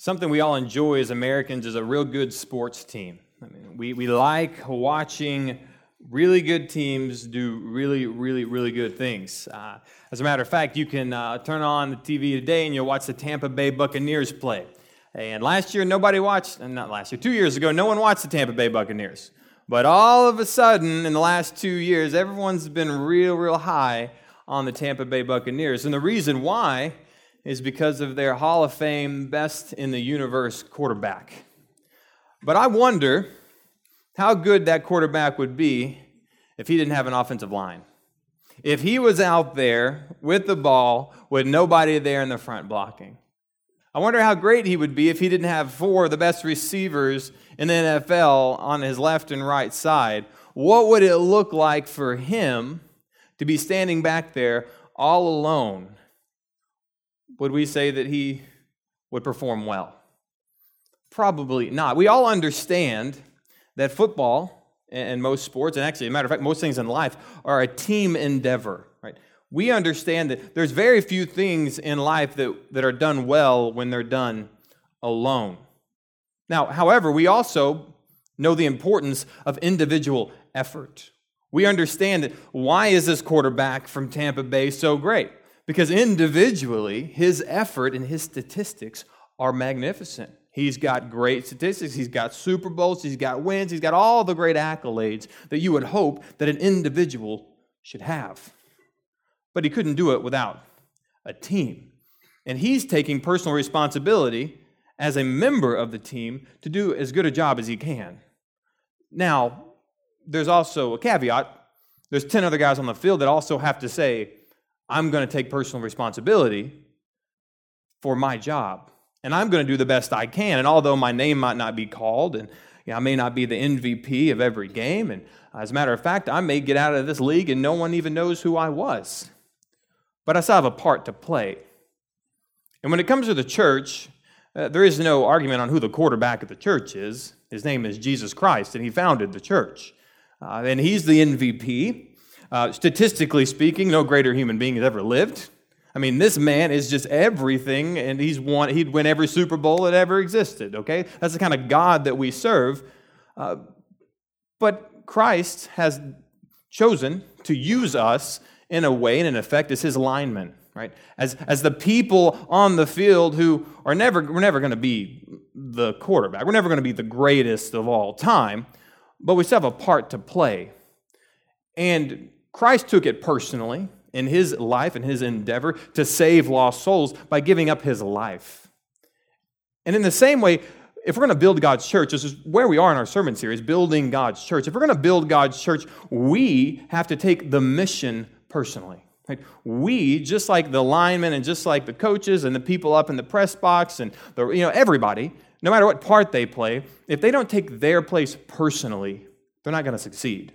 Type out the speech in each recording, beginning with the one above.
something we all enjoy as Americans is a real good sports team. I mean, we, we like watching really good teams do really, really, really good things. Uh, as a matter of fact, you can uh, turn on the TV today and you'll watch the Tampa Bay Buccaneers play. And last year, nobody watched, not last year, two years ago, no one watched the Tampa Bay Buccaneers. But all of a sudden, in the last two years, everyone's been real, real high on the Tampa Bay Buccaneers. And the reason why is because of their Hall of Fame best in the universe quarterback. But I wonder how good that quarterback would be if he didn't have an offensive line. If he was out there with the ball with nobody there in the front blocking. I wonder how great he would be if he didn't have four of the best receivers in the NFL on his left and right side. What would it look like for him to be standing back there all alone would we say that he would perform well? Probably not. We all understand that football and most sports, and actually, a matter of fact, most things in life are a team endeavor, right? We understand that there's very few things in life that, that are done well when they're done alone. Now, however, we also know the importance of individual effort. We understand that why is this quarterback from Tampa Bay so great? Because individually, his effort and his statistics are magnificent. He's got great statistics. He's got Super Bowls. He's got wins. He's got all the great accolades that you would hope that an individual should have. But he couldn't do it without a team. And he's taking personal responsibility as a member of the team to do as good a job as he can. Now, there's also a caveat. There's 10 other guys on the field that also have to say, I'm going to take personal responsibility for my job. And I'm going to do the best I can. And although my name might not be called, and you know, I may not be the MVP of every game, and as a matter of fact, I may get out of this league and no one even knows who I was. But I still have a part to play. And when it comes to the church, uh, there is no argument on who the quarterback of the church is. His name is Jesus Christ, and he founded the church. Uh, and he's the MVP. Uh, statistically speaking, no greater human being has ever lived. I mean, this man is just everything, and he's won, he'd win every Super Bowl that ever existed, okay? That's the kind of God that we serve. Uh, but Christ has chosen to use us in a way and in effect as his linemen, right? As, as the people on the field who are never, we're never going to be the quarterback. We're never going to be the greatest of all time, but we still have a part to play. And Christ took it personally in his life and his endeavor to save lost souls by giving up his life. And in the same way, if we're going to build God's church, this is where we are in our sermon series, building God's church. If we're going to build God's church, we have to take the mission personally. Right? We, just like the linemen and just like the coaches and the people up in the press box and the, you know everybody, no matter what part they play, if they don't take their place personally, they're not going to succeed.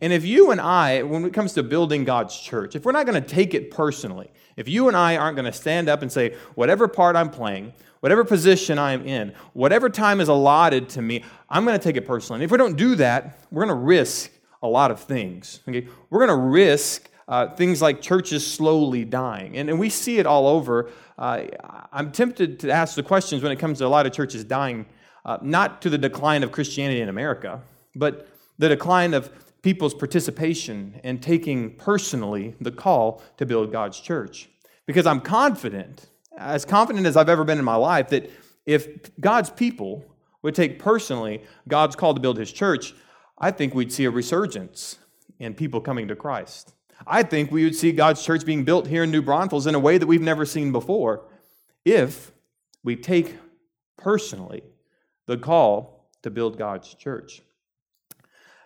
And if you and I, when it comes to building God's church, if we're not going to take it personally, if you and I aren't going to stand up and say, whatever part I'm playing, whatever position I'm in, whatever time is allotted to me, I'm going to take it personally. And if we don't do that, we're going to risk a lot of things. Okay? We're going to risk uh, things like churches slowly dying. And, and we see it all over. Uh, I'm tempted to ask the questions when it comes to a lot of churches dying, uh, not to the decline of Christianity in America, but the decline of people's participation and taking personally the call to build God's church. Because I'm confident, as confident as I've ever been in my life, that if God's people would take personally God's call to build his church, I think we'd see a resurgence in people coming to Christ. I think we would see God's church being built here in New Braunfels in a way that we've never seen before if we take personally the call to build God's church.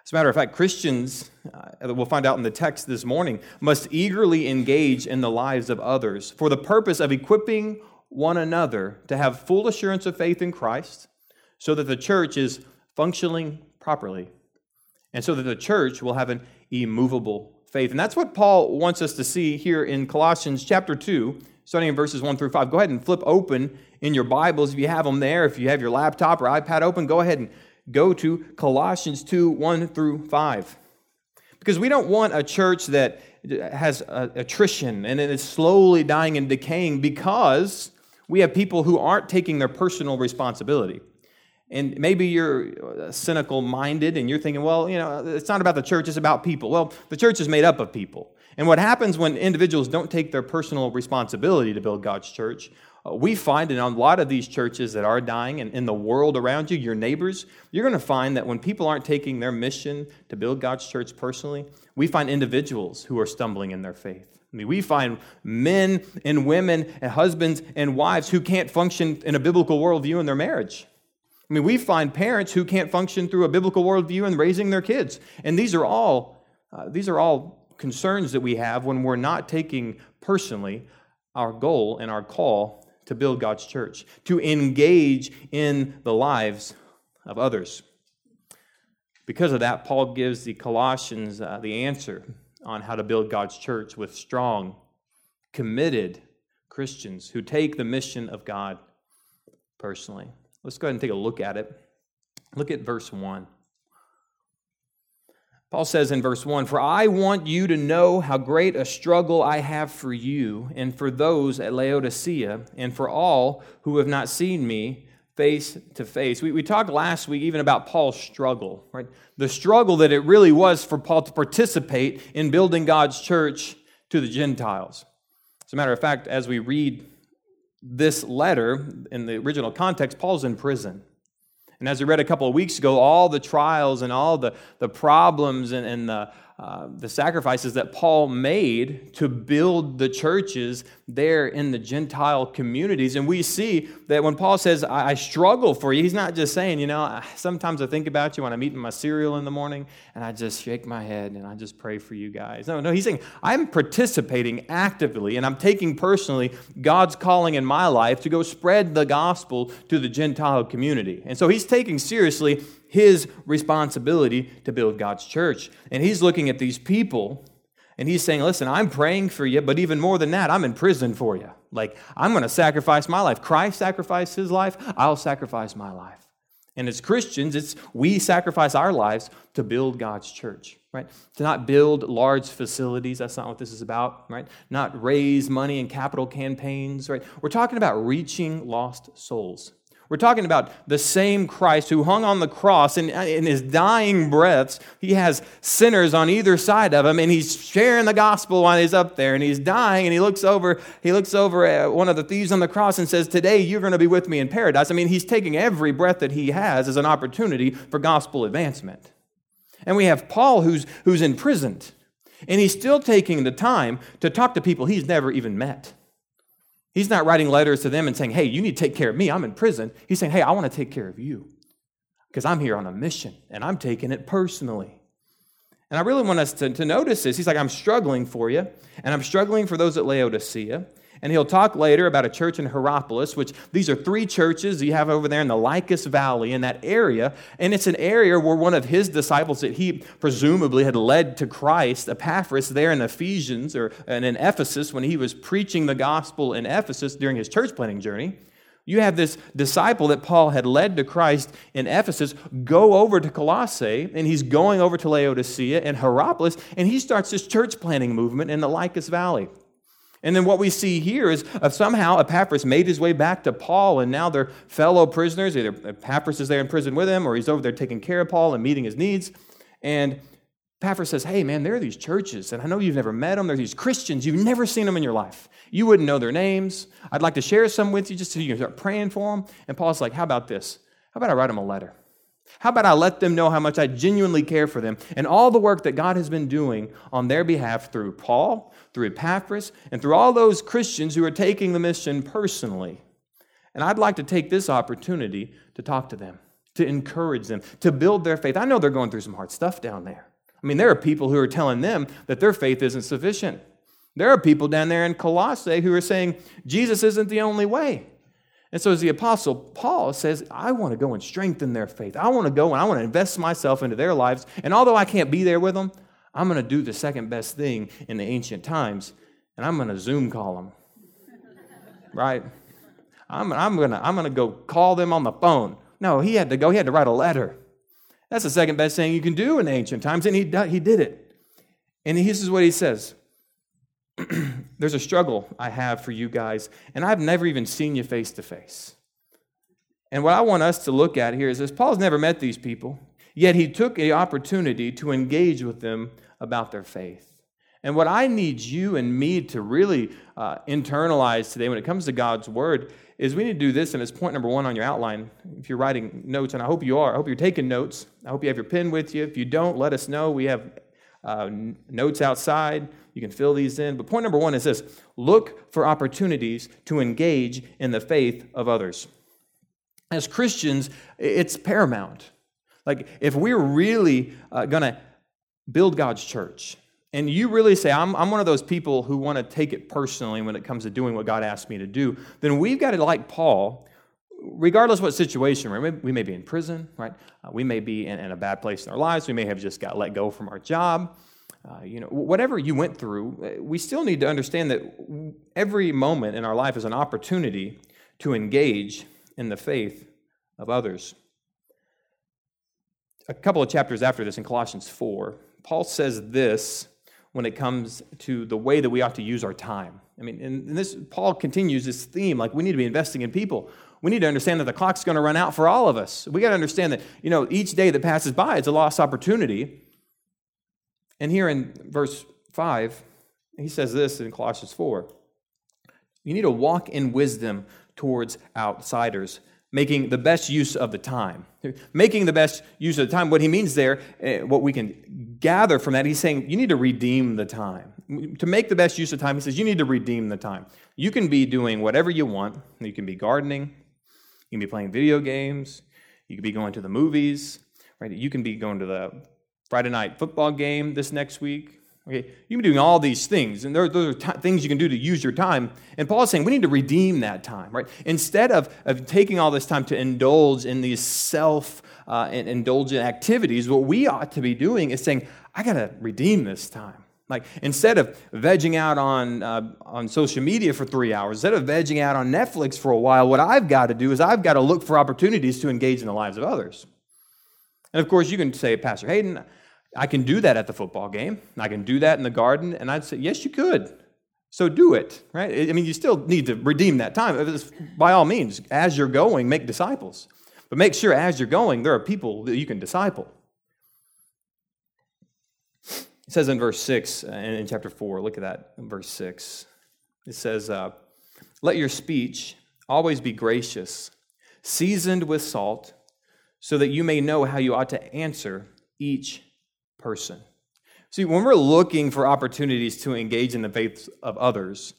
As a matter of fact, Christians, uh, we'll find out in the text this morning, must eagerly engage in the lives of others for the purpose of equipping one another to have full assurance of faith in Christ so that the church is functioning properly and so that the church will have an immovable faith. And that's what Paul wants us to see here in Colossians chapter 2, starting in verses 1 through 5. Go ahead and flip open in your Bibles if you have them there. If you have your laptop or iPad open, go ahead and go to Colossians 2 1 through 5. Because we don't want a church that has attrition and it is slowly dying and decaying because we have people who aren't taking their personal responsibility. And maybe you're cynical minded and you're thinking, well, you know, it's not about the church, it's about people. Well, the church is made up of people. And what happens when individuals don't take their personal responsibility to build God's church, uh, we find in a lot of these churches that are dying and in the world around you, your neighbors, you're going to find that when people aren't taking their mission to build God's church personally, we find individuals who are stumbling in their faith. I mean, we find men and women and husbands and wives who can't function in a biblical worldview in their marriage. I mean, we find parents who can't function through a biblical worldview in raising their kids. And these are all, uh, these are all concerns that we have when we're not taking personally our goal and our call to build God's church, to engage in the lives of others. Because of that, Paul gives the Colossians uh, the answer on how to build God's church with strong, committed Christians who take the mission of God personally. Let's go ahead and take a look at it. Look at verse 1. Paul says in verse 1 For I want you to know how great a struggle I have for you and for those at Laodicea and for all who have not seen me face to face. We, we talked last week even about Paul's struggle, right? The struggle that it really was for Paul to participate in building God's church to the Gentiles. As a matter of fact, as we read this letter in the original context, Paul's in prison. And as we read a couple of weeks ago, all the trials and all the, the problems and, and the uh, the sacrifices that Paul made to build the churches there in the Gentile communities. And we see that when Paul says, I, I struggle for you, he's not just saying, you know, sometimes I think about you when I'm eating my cereal in the morning and I just shake my head and I just pray for you guys. No, no, he's saying, I'm participating actively and I'm taking personally God's calling in my life to go spread the gospel to the Gentile community. And so he's taking seriously his responsibility to build God's church. And he's looking at these people and he's saying, Listen, I'm praying for you, but even more than that, I'm in prison for you. Like, I'm going to sacrifice my life. Christ sacrificed his life, I'll sacrifice my life. And as Christians, it's we sacrifice our lives to build God's church, right? To not build large facilities, that's not what this is about, right? Not raise money in capital campaigns, right? We're talking about reaching lost souls. We're talking about the same Christ who hung on the cross, and in his dying breaths, he has sinners on either side of him, and he's sharing the gospel while he's up there, and he's dying, and he looks over, he looks over at one of the thieves on the cross and says, Today you're going to be with me in paradise. I mean, he's taking every breath that he has as an opportunity for gospel advancement. And we have Paul who's, who's imprisoned, and he's still taking the time to talk to people he's never even met. He's not writing letters to them and saying, hey, you need to take care of me. I'm in prison. He's saying, hey, I want to take care of you because I'm here on a mission and I'm taking it personally. And I really want us to, to notice this. He's like, I'm struggling for you, and I'm struggling for those at Laodicea, and he'll talk later about a church in Hierapolis, which these are three churches you have over there in the Lycus Valley in that area. And it's an area where one of his disciples that he presumably had led to Christ, Epaphras, there in Ephesians or in Ephesus, when he was preaching the gospel in Ephesus during his church planting journey. You have this disciple that Paul had led to Christ in Ephesus go over to Colossae, and he's going over to Laodicea and Hierapolis, and he starts this church planting movement in the Lycus Valley. And then what we see here is uh, somehow Epaphras made his way back to Paul, and now they're fellow prisoners. Either Epaphras is there in prison with him, or he's over there taking care of Paul and meeting his needs. And Epaphras says, Hey, man, there are these churches, and I know you've never met them. There are these Christians. You've never seen them in your life. You wouldn't know their names. I'd like to share some with you just so you can start praying for them. And Paul's like, How about this? How about I write them a letter? How about I let them know how much I genuinely care for them and all the work that God has been doing on their behalf through Paul, through Epaphras, and through all those Christians who are taking the mission personally. And I'd like to take this opportunity to talk to them, to encourage them, to build their faith. I know they're going through some hard stuff down there. I mean, there are people who are telling them that their faith isn't sufficient. There are people down there in Colossae who are saying Jesus isn't the only way. And so, as the Apostle Paul says, I want to go and strengthen their faith. I want to go and I want to invest myself into their lives. And although I can't be there with them, I'm going to do the second best thing in the ancient times, and I'm going to Zoom call them. right? I'm, I'm going to I'm going to go call them on the phone. No, he had to go, he had to write a letter. That's the second best thing you can do in ancient times, and he, he did it. And this is what he says there's a struggle I have for you guys, and I've never even seen you face to face. And what I want us to look at here is this Paul's never met these people, yet he took the opportunity to engage with them about their faith. And what I need you and me to really uh, internalize today when it comes to God's word is we need to do this, and it's point number one on your outline. If you're writing notes, and I hope you are, I hope you're taking notes. I hope you have your pen with you. If you don't, let us know. We have uh, notes outside. You can fill these in. But point number one is this look for opportunities to engage in the faith of others. As Christians, it's paramount. Like, if we're really uh, going to build God's church, and you really say, I'm, I'm one of those people who want to take it personally when it comes to doing what God asked me to do, then we've got to, like Paul, regardless what situation we're in, we may be in prison, right? Uh, we may be in, in, a bad place in our lives. We may have just got let go from our job. Uh, you know, whatever you went through, uh, we still need to understand that every moment in our life is an opportunity to engage in the faith of others. A couple of chapters after this, in Colossians 4, Paul says this when it comes to the way that we ought to use our time. I mean, and this Paul continues this theme like we need to be investing in people. We need to understand that the clock's going to run out for all of us. We got to understand that, you know, each day that passes by is a lost opportunity. And here in verse 5, he says this in Colossians 4. You need to walk in wisdom towards outsiders, making the best use of the time. Making the best use of the time. What he means there, eh, what we can gather from that, he's saying you need to redeem the time. To make the best use of time, he says you need to redeem the time. You can be doing whatever you want. You can be gardening, you can be playing video games, you can be going to the movies, right? You can be going to the Friday night football game this next week. Okay, you can be doing all these things, and there, are t- things you can do to use your time. And Paul is saying we need to redeem that time, right? Instead of, of taking all this time to indulge in these self uh, indulgent activities, what we ought to be doing is saying, I got to redeem this time. Like instead of vegging out on uh, on social media for three hours, instead of vegging out on Netflix for a while, what I've got to do is I've got to look for opportunities to engage in the lives of others. And of course, you can say, Pastor Hayden, I can do that at the football game. I can do that in the garden. And I'd say, yes, you could. So do it, right? I mean, you still need to redeem that time. By all means, as you're going, make disciples. But make sure as you're going, there are people that you can disciple. It says in verse 6 uh, in chapter 4, look at that, verse 6. It says, uh, Let your speech always be gracious, seasoned with salt, so that you may know how you ought to answer each person. See, when we're looking for opportunities to engage in the faith of others,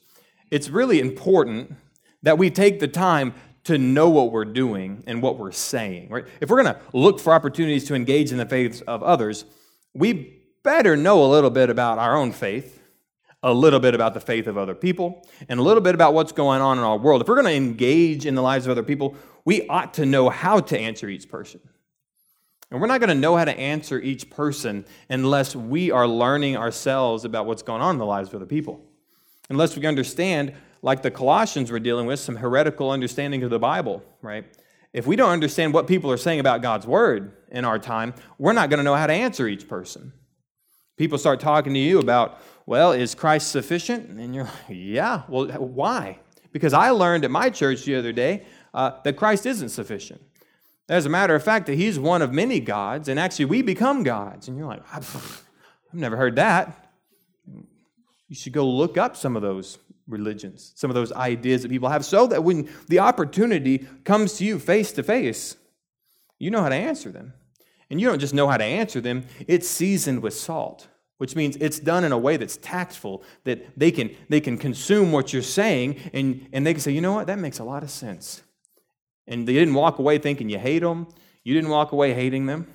it's really important that we take the time to know what we're doing and what we're saying. Right? If we're going to look for opportunities to engage in the faiths of others, we better know a little bit about our own faith, a little bit about the faith of other people, and a little bit about what's going on in our world. If we're going to engage in the lives of other people, we ought to know how to answer each person. And we're not going to know how to answer each person unless we are learning ourselves about what's going on in the lives of other people. Unless we understand, like the Colossians were dealing with, some heretical understanding of the Bible, right? If we don't understand what people are saying about God's word in our time, we're not going to know how to answer each person. People start talking to you about, well, is Christ sufficient? And you're like, yeah. Well, why? Because I learned at my church the other day uh, that Christ isn't sufficient. As a matter of fact, that he's one of many gods, and actually we become gods. And you're like, I've, I've never heard that. You should go look up some of those religions, some of those ideas that people have, so that when the opportunity comes to you face to face, you know how to answer them. And you don't just know how to answer them, it's seasoned with salt, which means it's done in a way that's tactful, that they can, they can consume what you're saying, and, and they can say, you know what, that makes a lot of sense. And they didn't walk away thinking you hate them. You didn't walk away hating them.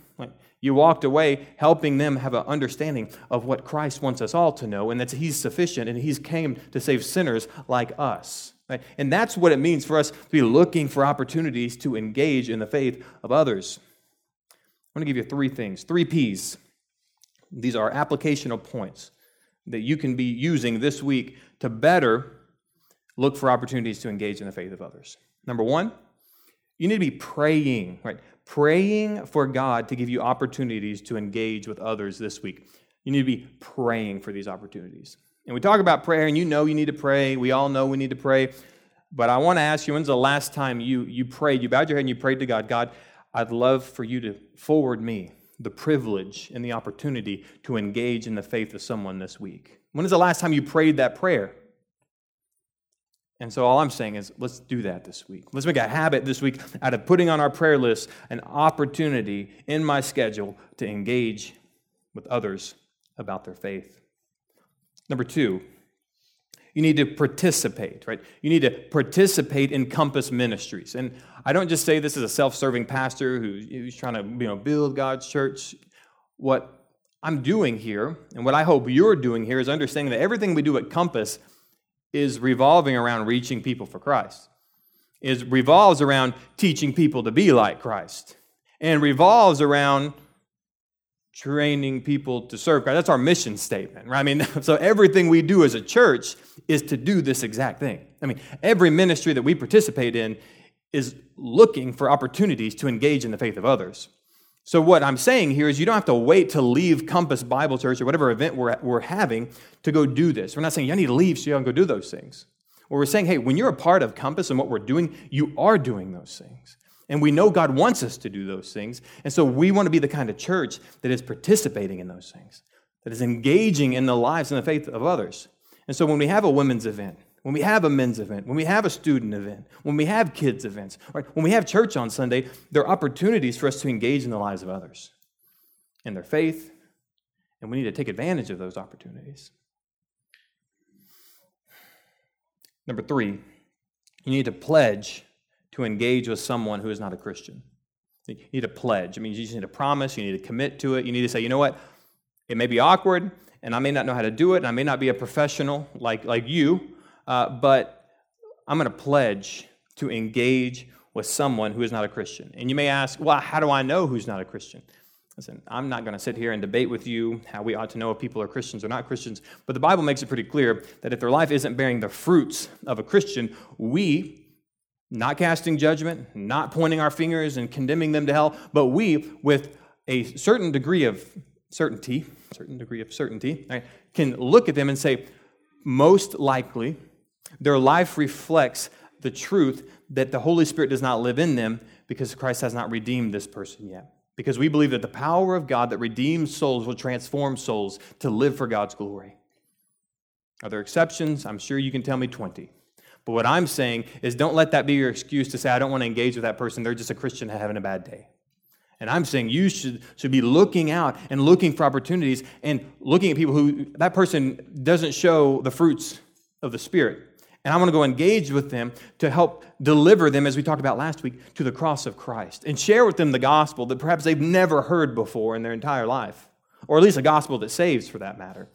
You walked away helping them have an understanding of what Christ wants us all to know, and that He's sufficient and He's came to save sinners like us. Right? And that's what it means for us to be looking for opportunities to engage in the faith of others. I'm going to give you three things, three P's. These are applicational points that you can be using this week to better look for opportunities to engage in the faith of others. Number one, you need to be praying, right? Praying for God to give you opportunities to engage with others this week. You need to be praying for these opportunities. And we talk about prayer, and you know you need to pray. We all know we need to pray. But I want to ask you, when's the last time you, you prayed? You bowed your head and you prayed to God, God, I'd love for you to forward me the privilege and the opportunity to engage in the faith of someone this week. When is the last time you prayed that prayer? And so all I'm saying is let's do that this week. Let's make a habit this week out of putting on our prayer list an opportunity in my schedule to engage with others about their faith. Number two, you need to participate, right? You need to participate in Compass Ministries. And I don't just say this as a self serving pastor who's trying to you know, build God's church. What I'm doing here, and what I hope you're doing here, is understanding that everything we do at Compass is revolving around reaching people for Christ, is revolves around teaching people to be like Christ, and revolves around training people to serve God. That's our mission statement, right? I mean, so everything we do as a church is to do this exact thing. I mean, every ministry that we participate in is looking for opportunities to engage in the faith of others. So, what I'm saying here is you don't have to wait to leave Compass Bible Church or whatever event we're, we're having to go do this. We're not saying you need to leave so you can go do those things. What we're saying, hey, when you're a part of Compass and what we're doing, you are doing those things. And we know God wants us to do those things. And so we want to be the kind of church that is participating in those things, that is engaging in the lives and the faith of others. And so when we have a women's event, when we have a men's event, when we have a student event, when we have kids' events, right, when we have church on Sunday, there are opportunities for us to engage in the lives of others in their faith, and we need to take advantage of those opportunities. Number three, you need to pledge to engage with someone who is not a Christian. You need a pledge. I mean, you just need to promise, you need to commit to it. You need to say, you know what? It may be awkward, and I may not know how to do it, and I may not be a professional like, like you, uh, but I'm going to pledge to engage with someone who is not a Christian. And you may ask, well, how do I know who's not a Christian? Listen, I'm not going to sit here and debate with you how we ought to know if people are Christians or not Christians, but the Bible makes it pretty clear that if their life isn't bearing the fruits of a Christian, we, not casting judgment, not pointing our fingers and condemning them to hell, but we, with a certain degree of certainty, certain degree of certainty, right, can look at them and say, most likely, their life reflects the truth that the Holy Spirit does not live in them because Christ has not redeemed this person yet. Because we believe that the power of God that redeems souls will transform souls to live for God's glory. Are there exceptions? I'm sure you can tell me 20. But what I'm saying is don't let that be your excuse to say, I don't want to engage with that person. They're just a Christian having a bad day. And I'm saying you should, should be looking out and looking for opportunities and looking at people who that person doesn't show the fruits of the Spirit. And I want to go engage with them to help deliver them, as we talked about last week, to the cross of Christ and share with them the gospel that perhaps they've never heard before in their entire life, or at least a gospel that saves for that matter.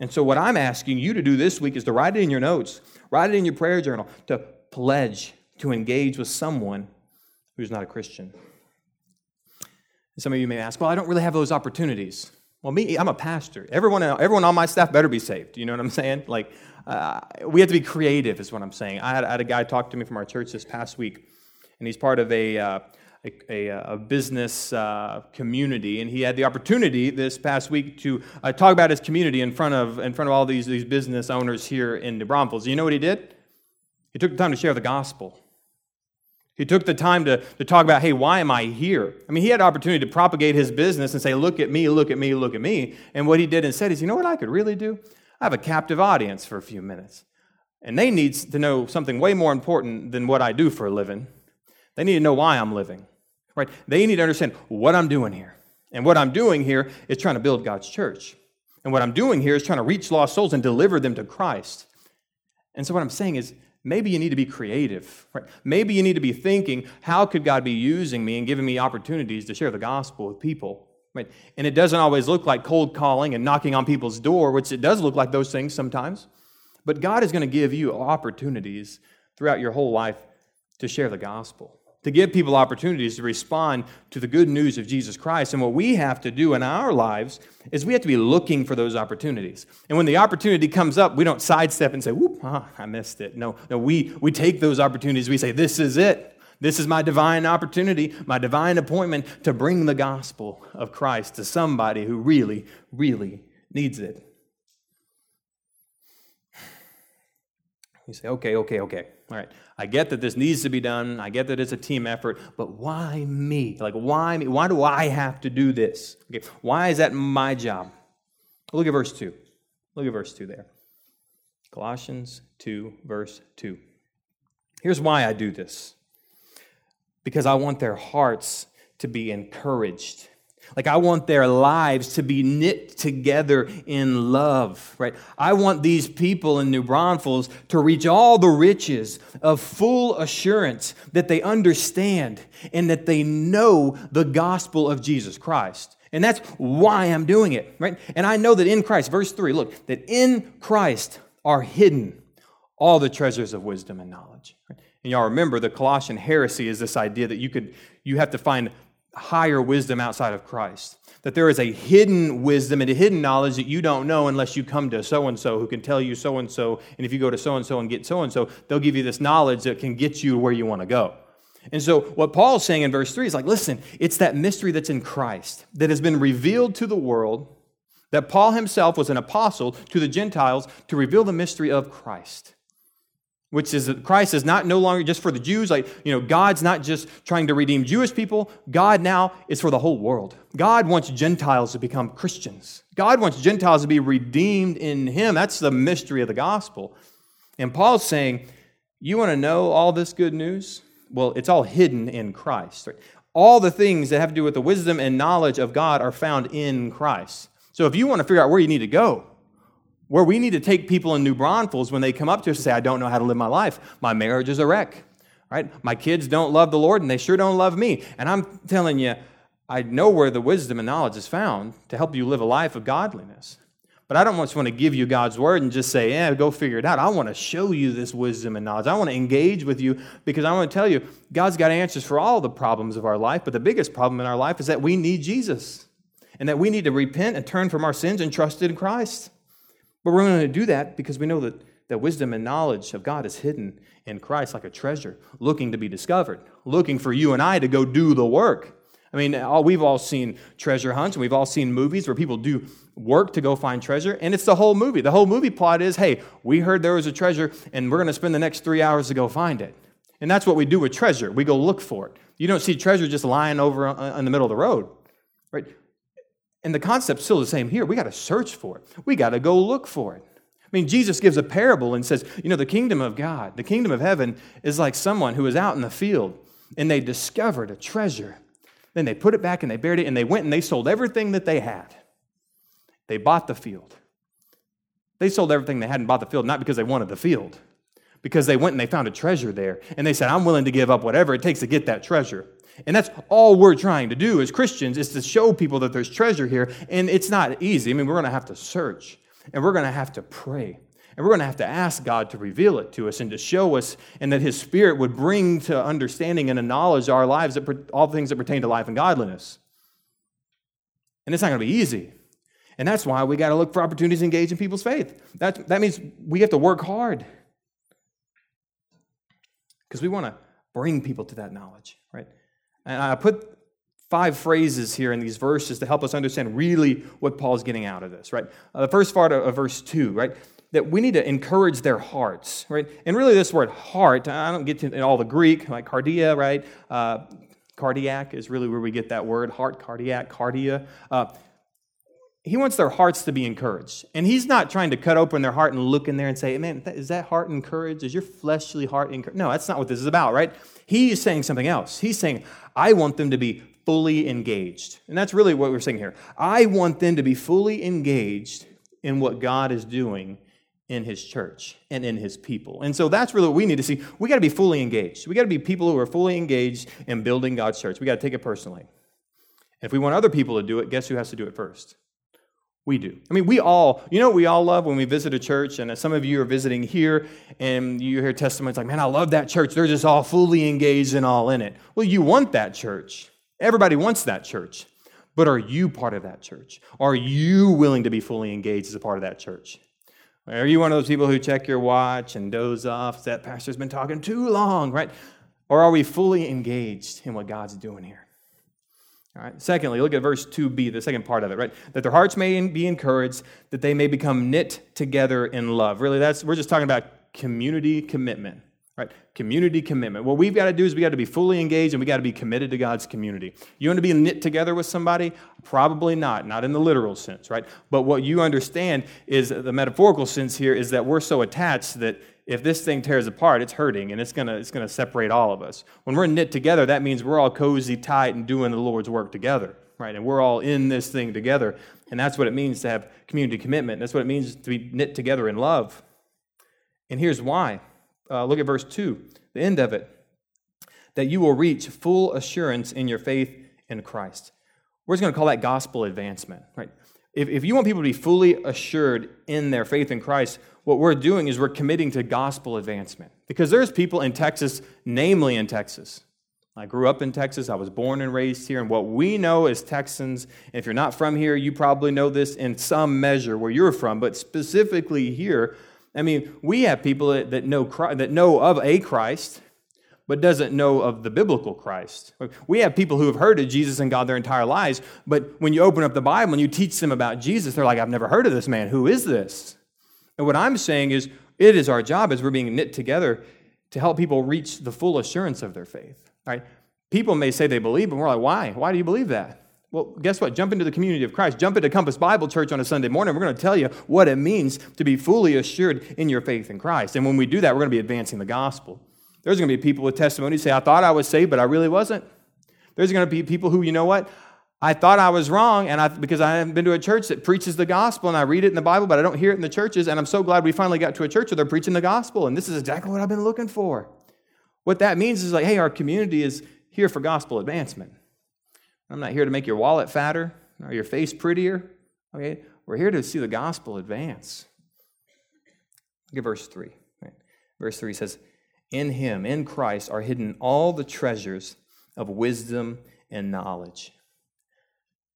And so, what I'm asking you to do this week is to write it in your notes, write it in your prayer journal, to pledge to engage with someone who's not a Christian. Some of you may ask, well, I don't really have those opportunities. Well, me, I'm a pastor. Everyone, everyone on my staff better be saved. You know what I'm saying? Like, uh, we have to be creative, is what I'm saying. I had, I had, a guy talk to me from our church this past week, and he's part of a, uh, a, a, a, business uh, community, and he had the opportunity this past week to uh, talk about his community in front of, in front of all these, these business owners here in New Braunfels. You know what he did? He took the time to share the gospel. He took the time to, to talk about, hey, why am I here? I mean, he had opportunity to propagate his business and say, look at me, look at me, look at me. And what he did instead is, you know what I could really do? I have a captive audience for a few minutes. And they need to know something way more important than what I do for a living. They need to know why I'm living. Right? They need to understand what I'm doing here. And what I'm doing here is trying to build God's church. And what I'm doing here is trying to reach lost souls and deliver them to Christ. And so what I'm saying is maybe you need to be creative. Right? Maybe you need to be thinking, how could God be using me and giving me opportunities to share the gospel with people? Right? And it doesn't always look like cold calling and knocking on people's door, which it does look like those things sometimes. But God is going to give you opportunities throughout your whole life to share the gospel to give people opportunities to respond to the good news of Jesus Christ. And what we have to do in our lives is we have to be looking for those opportunities. And when the opportunity comes up, we don't sidestep and say, whoop, I missed it. No, no we, we take those opportunities. We say, this is it. This is my divine opportunity, my divine appointment to bring the gospel of Christ to somebody who really, really needs it. You say, okay, okay, okay. All right. I get that this needs to be done. I get that it's a team effort, but why me? Like, why me? Why do I have to do this? Okay. Why is that my job? Look at verse 2. Look at verse 2 there. Colossians 2, verse 2. Here's why I do this because I want their hearts to be encouraged like, I want their lives to be knit together in love, right? I want these people in New Braunfels to reach all the riches of full assurance that they understand and that they know the gospel of Jesus Christ. And that's why I'm doing it, right? And I know that in Christ, verse 3, look, that in Christ are hidden all the treasures of wisdom and knowledge. Right? And y'all remember the Colossian heresy is this idea that you could you have to find higher wisdom outside of Christ. That there is a hidden wisdom and a hidden knowledge that you don't know unless you come to so and so who can tell you so and so. And if you go to so and so and get so and so, they'll give you this knowledge that can get you where you want to go. And so, what Paul's saying in verse 3 is like, listen, it's that mystery that's in Christ that has been revealed to the world, that Paul himself was an apostle to the Gentiles to reveal the mystery of Christ which is that Christ is not no longer just for the Jews. Like, you know, God's not just trying to redeem Jewish people. God now is for the whole world. God wants Gentiles to become Christians. God wants Gentiles to be redeemed in Him. That's the mystery of the gospel. And Paul's saying, You want to know all this good news? Well, it's all hidden in Christ. Right? All the things that have to do with the wisdom and knowledge of God are found in Christ. So if you want to figure out where you need to go, where we need to take people in New Braunfels when they come up to us and say, I don't know how to live my life. My marriage is a wreck. Right? My kids don't love the Lord and they sure don't love me. And I'm telling you, I know where the wisdom and knowledge is found to help you live a life of godliness. But I don't just want to give you God's word and just say, yeah, go figure it out. I want to show you this wisdom and knowledge. I want to engage with you because I want to tell you, God's got answers for all the problems of our life. But the biggest problem in our life is that we need Jesus and that we need to repent and turn from our sins and trust in Christ. But we're going to do that because we know that, that wisdom and knowledge of God is hidden in Christ like a treasure, looking to be discovered, looking for you and I to go do the work. I mean, all, we've all seen treasure hunts and we've all seen movies where people do work to go find treasure, and it's the whole movie. The whole movie plot is hey, we heard there was a treasure, and we're going to spend the next three hours to go find it. And that's what we do with treasure. We go look for it. You don't see treasure just lying over uh, in the middle of the road, right? And the concept's still the same here. We got to search for it, we got to go look for it. I mean, Jesus gives a parable and says, you know, the kingdom of God, the kingdom of heaven is like someone who was out in the field and they discovered a treasure. Then they put it back and they buried it and they went and they sold everything that they had. They bought the field. They sold everything they had and bought the field, not because they wanted the field, because they went and they found a treasure there. And they said, I'm willing to give up whatever it takes to get that treasure. And that's all we're trying to do as Christians is to show people that there's treasure here. And it's not easy. I mean, we're going to have to search and we're going to have to pray. And we're going to have to ask God to reveal it to us and to show us, and that His Spirit would bring to understanding and a knowledge our lives, that, all things that pertain to life and godliness. And it's not going to be easy. And that's why we got to look for opportunities to engage in people's faith. That, that means we have to work hard because we want to bring people to that knowledge, right? And I put five phrases here in these verses to help us understand really what Paul's getting out of this, right? Uh, the first part of, of verse 2, right? That we need to encourage their hearts, right? And really, this word heart, I don't get to in all the Greek, like cardia, right? Uh, cardiac is really where we get that word heart, cardiac, cardia. Uh, he wants their hearts to be encouraged. And he's not trying to cut open their heart and look in there and say, man, is that heart encouraged? Is your fleshly heart encouraged? No, that's not what this is about, right? He's saying something else. He's saying, I want them to be fully engaged. And that's really what we're saying here. I want them to be fully engaged in what God is doing in his church and in his people. And so that's really what we need to see. We got to be fully engaged. We got to be people who are fully engaged in building God's church. We got to take it personally. If we want other people to do it, guess who has to do it first? We do. I mean, we all, you know, we all love when we visit a church, and some of you are visiting here, and you hear testimonies like, man, I love that church. They're just all fully engaged and all in it. Well, you want that church. Everybody wants that church. But are you part of that church? Are you willing to be fully engaged as a part of that church? Are you one of those people who check your watch and doze off? That pastor's been talking too long, right? Or are we fully engaged in what God's doing here? All right. Secondly, look at verse 2b, the second part of it, right? That their hearts may be encouraged, that they may become knit together in love. Really, that's we're just talking about community commitment. Right? Community commitment. What we've got to do is we got to be fully engaged and we got to be committed to God's community. You want to be knit together with somebody? Probably not, not in the literal sense, right? But what you understand is the metaphorical sense here is that we're so attached that if this thing tears apart, it's hurting and it's going to it's going to separate all of us. When we're knit together, that means we're all cozy, tight, and doing the Lord's work together, right? And we're all in this thing together. And that's what it means to have community commitment. That's what it means to be knit together in love. And here's why. Uh, look at verse 2, the end of it. That you will reach full assurance in your faith in Christ. We're just going to call that gospel advancement, right? If, if you want people to be fully assured in their faith in Christ, what we're doing is we're committing to gospel advancement. Because there's people in Texas, namely in Texas. I grew up in Texas. I was born and raised here. And what we know as Texans, if you're not from here, you probably know this in some measure where you're from, but specifically here, I mean, we have people that, know, Christ, that know of a Christ, but doesn't know of the biblical Christ. We have people who have heard of Jesus and God their entire lives, but when you open up the Bible and you teach them about Jesus, they're like, I've never heard of this man. Who is this? And what I'm saying is, it is our job as we're being knit together to help people reach the full assurance of their faith. Right? People may say they believe, but we're like, why? Why do you believe that? Well, guess what? Jump into the community of Christ. Jump into Compass Bible Church on a Sunday morning. We're going to tell you what it means to be fully assured in your faith in Christ. And when we do that, we're going to be advancing the gospel. There's going to be people with testimonies say, I thought I was saved, but I really wasn't. There's going to be people who, you know what? I thought I was wrong, and I, because I haven't been to a church that preaches the gospel, and I read it in the Bible, but I don't hear it in the churches. And I'm so glad we finally got to a church where they're preaching the gospel. And this is exactly what I've been looking for. What that means is like, hey, our community is here for gospel advancement. I'm not here to make your wallet fatter or your face prettier. Okay? We're here to see the gospel advance. Look at verse 3. Right? Verse 3 says, In him, in Christ, are hidden all the treasures of wisdom and knowledge.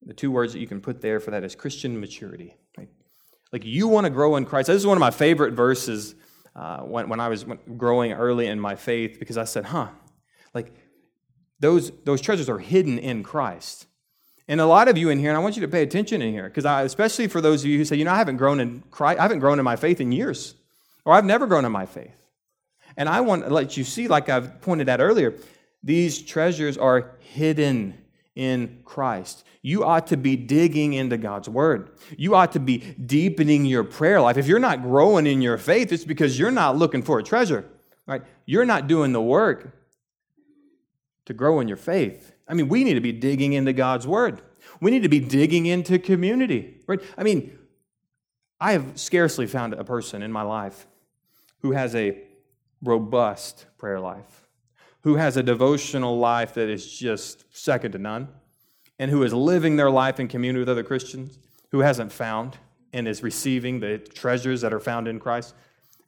The two words that you can put there for that is Christian maturity. Right? Like you want to grow in Christ. This is one of my favorite verses uh, when, when I was growing early in my faith because I said, huh, like those, those treasures are hidden in Christ. And a lot of you in here, and I want you to pay attention in here, because I, especially for those of you who say, you know, I haven't grown in Christ, I haven't grown in my faith in years, or I've never grown in my faith. And I want to let you see, like I've pointed out earlier, these treasures are hidden in Christ. You ought to be digging into God's word. You ought to be deepening your prayer life. If you're not growing in your faith, it's because you're not looking for a treasure, right? You're not doing the work to grow in your faith. I mean, we need to be digging into God's word. We need to be digging into community, right? I mean, I have scarcely found a person in my life who has a robust prayer life, who has a devotional life that is just second to none, and who is living their life in community with other Christians, who hasn't found and is receiving the treasures that are found in Christ.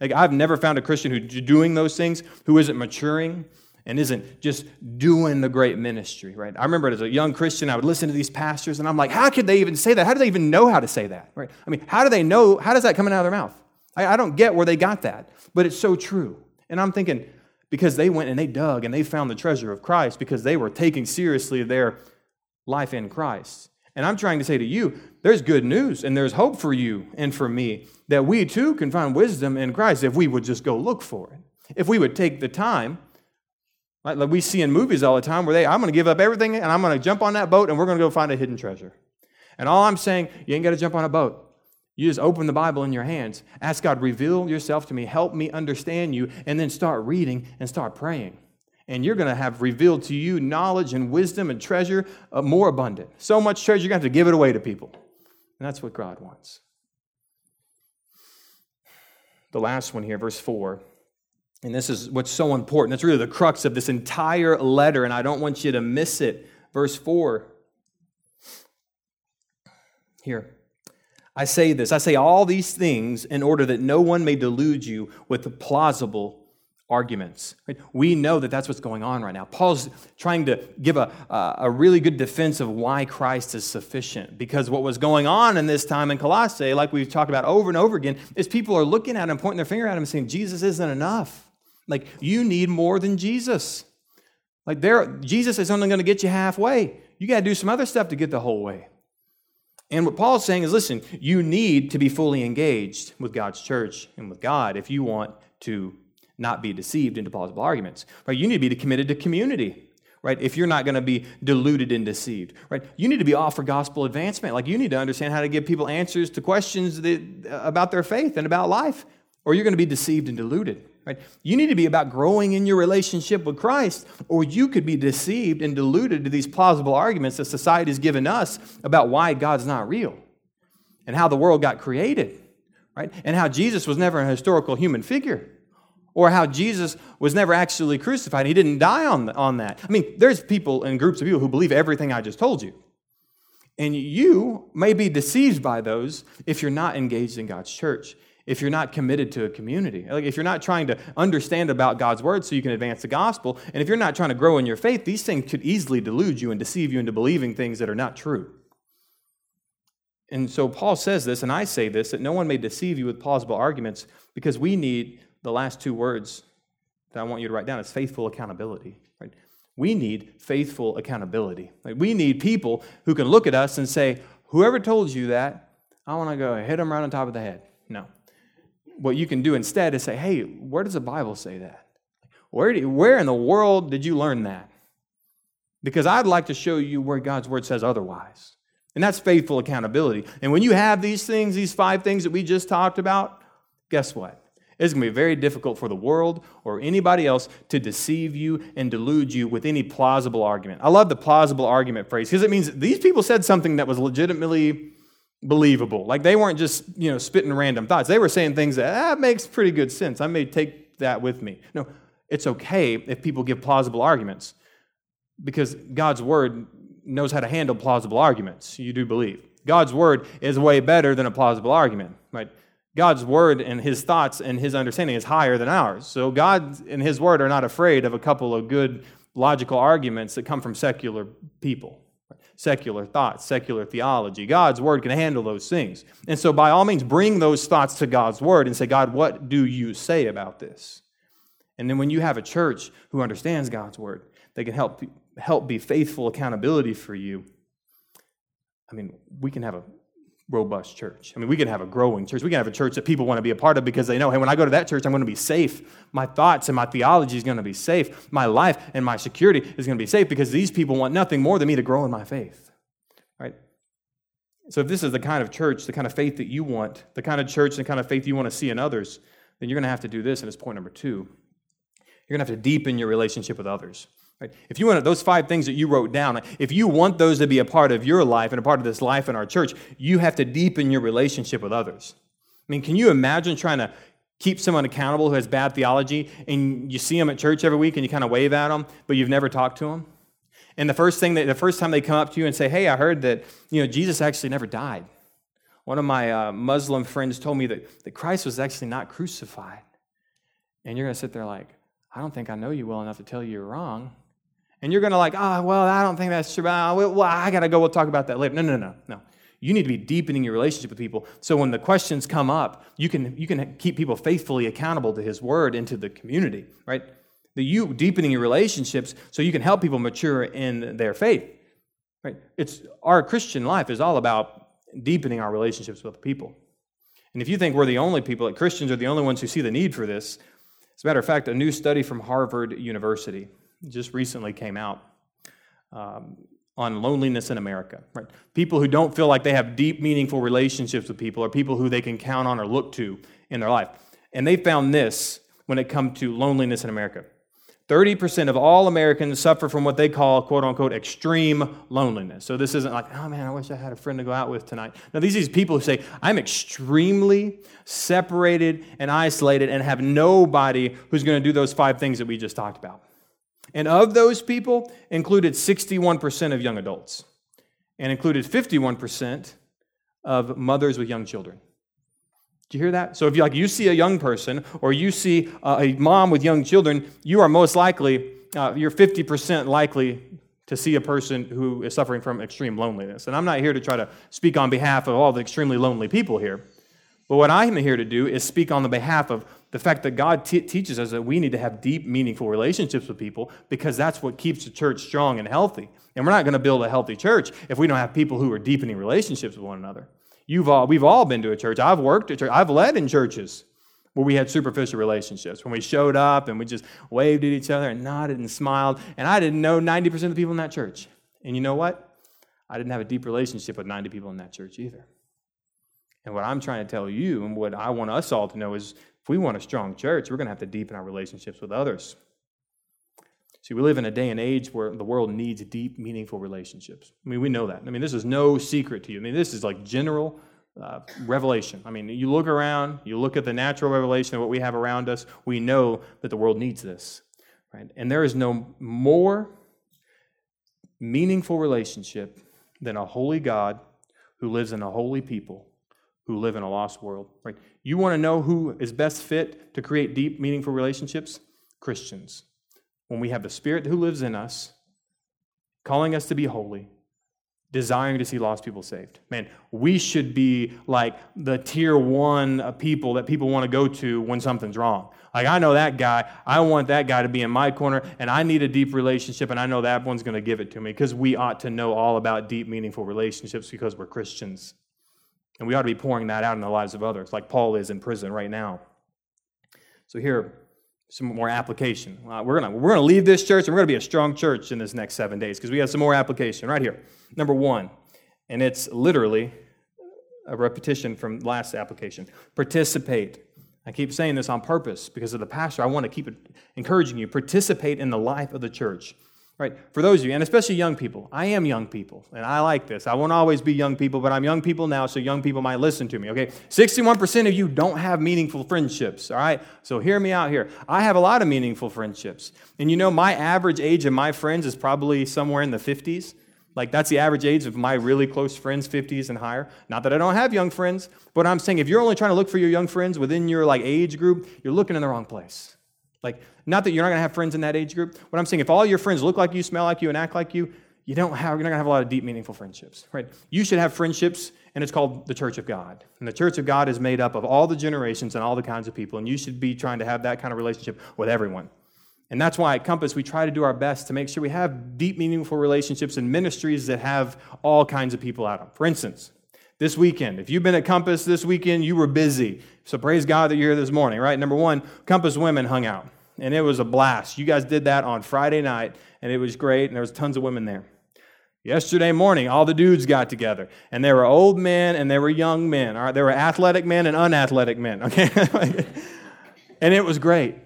Like, I've never found a Christian who's doing those things, who isn't maturing, and isn't just doing the great ministry, right? I remember as a young Christian, I would listen to these pastors and I'm like, how could they even say that? How do they even know how to say that, right? I mean, how do they know? How does that come out of their mouth? I, I don't get where they got that, but it's so true. And I'm thinking, because they went and they dug and they found the treasure of Christ because they were taking seriously their life in Christ. And I'm trying to say to you, there's good news and there's hope for you and for me that we too can find wisdom in Christ if we would just go look for it. If we would take the time like, we see in movies all the time where they, I'm going to give up everything and I'm going to jump on that boat and we're going to go find a hidden treasure. And all I'm saying, you ain't got to jump on a boat. You just open the Bible in your hands. Ask God, reveal yourself to me, help me understand you, and then start reading and start praying. And you're going to have revealed to you knowledge and wisdom and treasure uh, more abundant. So much treasure, you're going to have to give it away to people. And that's what God wants. The last one here, verse 4 and this is what's so important. That's really the crux of this entire letter, and I don't want you to miss it. Verse 4. Here. I say this I say all these things in order that no one may delude you with plausible arguments. We know that that's what's going on right now. Paul's trying to give a, a really good defense of why Christ is sufficient. Because what was going on in this time in Colossae, like we've talked about over and over again, is people are looking at him, pointing their finger at him, saying, Jesus isn't enough. Like, you need more than Jesus. Like, there, Jesus is only going to get you halfway. You got to do some other stuff to get the whole way. And what Paul's saying is listen, you need to be fully engaged with God's church and with God if you want to not be deceived into plausible arguments. Right? You need to be committed to community. Right? If you're not going to be deluded and deceived, right? You need to be all for gospel advancement. Like you need to understand how to give people answers to questions that, about their faith and about life, or you're going to be deceived and deluded. Right? You need to be about growing in your relationship with Christ, or you could be deceived and deluded to these plausible arguments that society has given us about why God's not real and how the world got created, right? And how Jesus was never a historical human figure, or how Jesus was never actually crucified. He didn't die on, on that. I mean, there's people and groups of people who believe everything I just told you. And you may be deceived by those if you're not engaged in God's church if you're not committed to a community. Like if you're not trying to understand about God's word so you can advance the gospel, and if you're not trying to grow in your faith, these things could easily delude you and deceive you into believing things that are not true. And so Paul says this, and I say this, that no one may deceive you with plausible arguments because we need the last two words that I want you to write down is faithful accountability. Right? We need faithful accountability. Like we need people who can look at us and say, whoever told you that, I want to go hit them right on top of the head. What you can do instead is say, hey, where does the Bible say that? Where, do, where in the world did you learn that? Because I'd like to show you where God's word says otherwise. And that's faithful accountability. And when you have these things, these five things that we just talked about, guess what? It's going to be very difficult for the world or anybody else to deceive you and delude you with any plausible argument. I love the plausible argument phrase because it means these people said something that was legitimately believable. Like they weren't just, you know, spitting random thoughts. They were saying things that, ah, makes pretty good sense. I may take that with me. No, it's okay if people give plausible arguments because God's word knows how to handle plausible arguments. You do believe. God's word is way better than a plausible argument, right? God's word and his thoughts and his understanding is higher than ours. So God and his word are not afraid of a couple of good logical arguments that come from secular people secular thoughts, secular theology. God's word can handle those things. And so, by all means, bring those thoughts to God's word and say, God, what do you say about this? And then, when you have a church who understands God's word, they can help, help be faithful accountability for you. I mean, we can have a robust church. I mean, we can have a growing church. We can have a church that people want to be a part of because they know, hey, when I go to that church, I'm going to be safe. My thoughts and my theology is going to be safe. My life and my security is going to be safe because these people want nothing more than me to grow in my faith. Right? So if this is the kind of church, the kind of faith that you want, the kind of church, the kind of faith you want to see in others, then you're going to have to do this, and it's point number two. You're going to have to deepen your relationship with others. Right? If you want those five things that you wrote down, if you want those to be a part of your life and a part of this life in our church, you have to deepen your relationship with others. I mean, can you imagine trying to keep someone accountable who has bad theology and you see them at church every week and you kind of wave at them, but you've never talked to them? And the first thing that the first time they come up to you and say, "Hey, I heard that you know Jesus actually never died." One of my uh, Muslim friends told me that, that Christ was actually not crucified. And you're going to sit there like, I don't think I know you well enough to tell you you're wrong. And you're going to like, oh, well, I don't think that's true. Well, I got to go. We'll talk about that later. No, no, no, no. You need to be deepening your relationship with people. So when the questions come up, you can, you can keep people faithfully accountable to his word into the community, right? The you deepening your relationships so you can help people mature in their faith. Right? It's our Christian life is all about deepening our relationships with people. And if you think we're the only people, that Christians are the only ones who see the need for this, as a matter of fact, a new study from Harvard University just recently came out um, on loneliness in America. Right? People who don't feel like they have deep, meaningful relationships with people, or people who they can count on or look to in their life. And they found this when it comes to loneliness in America. 30% of all Americans suffer from what they call, quote unquote, extreme loneliness. So this isn't like, oh man, I wish I had a friend to go out with tonight. Now, these are these people who say, I'm extremely separated and isolated and have nobody who's going to do those five things that we just talked about. And of those people, included 61% of young adults and included 51% of mothers with young children. Do you hear that? So if you like you see a young person or you see a mom with young children, you are most likely uh, you're 50% likely to see a person who is suffering from extreme loneliness. And I'm not here to try to speak on behalf of all the extremely lonely people here. But what I'm here to do is speak on the behalf of the fact that God t- teaches us that we need to have deep, meaningful relationships with people because that's what keeps the church strong and healthy. And we're not going to build a healthy church if we don't have people who are deepening relationships with one another. You've all, we've all been to a church. I've worked at church. I've led in churches. where we had superficial relationships, when we showed up and we just waved at each other and nodded and smiled. And I didn't know 90% of the people in that church. And you know what? I didn't have a deep relationship with 90 people in that church either. And what I'm trying to tell you, and what I want us all to know, is we want a strong church, we're going to have to deepen our relationships with others. See, we live in a day and age where the world needs deep, meaningful relationships. I mean, we know that. I mean, this is no secret to you. I mean, this is like general uh, revelation. I mean, you look around, you look at the natural revelation of what we have around us, we know that the world needs this. Right? And there is no more meaningful relationship than a holy God who lives in a holy people who live in a lost world. Right? You want to know who is best fit to create deep, meaningful relationships? Christians. When we have the Spirit who lives in us, calling us to be holy, desiring to see lost people saved. Man, we should be like the tier one people that people want to go to when something's wrong. Like, I know that guy. I want that guy to be in my corner, and I need a deep relationship, and I know that one's going to give it to me because we ought to know all about deep, meaningful relationships because we're Christians. And we ought to be pouring that out in the lives of others, like Paul is in prison right now. So, here, some more application. Uh, we're going we're gonna leave this church, and we're to be a strong church in this next seven days because we have some more application right here. Number one, and it's literally a repetition from last application participate. I keep saying this on purpose because of the pastor. I want to keep encouraging you. Participate in the life of the church. Right? For those of you, and especially young people, I am young people, and I like this. I won't always be young people, but I'm young people now, so young people might listen to me, okay? 61% of you don't have meaningful friendships, all right? So hear me out here. I have a lot of meaningful friendships. And you know, my average age of my friends is probably somewhere in the 50s. Like, that's the average age of my really close friends, 50s and higher. Not that I don't have young friends, but I'm saying if you're only trying to look for your young friends within your like age group, you're looking in the wrong place. Like, not that you're not going to have friends in that age group. What I'm saying, if all your friends look like you, smell like you, and act like you, you don't have, you're not going to have a lot of deep, meaningful friendships, right? You should have friendships, and it's called the Church of God. And the Church of God is made up of all the generations and all the kinds of people, and you should be trying to have that kind of relationship with everyone. And that's why at Compass, we try to do our best to make sure we have deep, meaningful relationships and ministries that have all kinds of people of them. For instance, this weekend, if you've been at Compass this weekend, you were busy. So praise God that you're here this morning, right? Number one, Compass women hung out, and it was a blast. You guys did that on Friday night, and it was great, and there was tons of women there. Yesterday morning, all the dudes got together, and there were old men and there were young men. All right, there were athletic men and unathletic men. Okay, and it was great.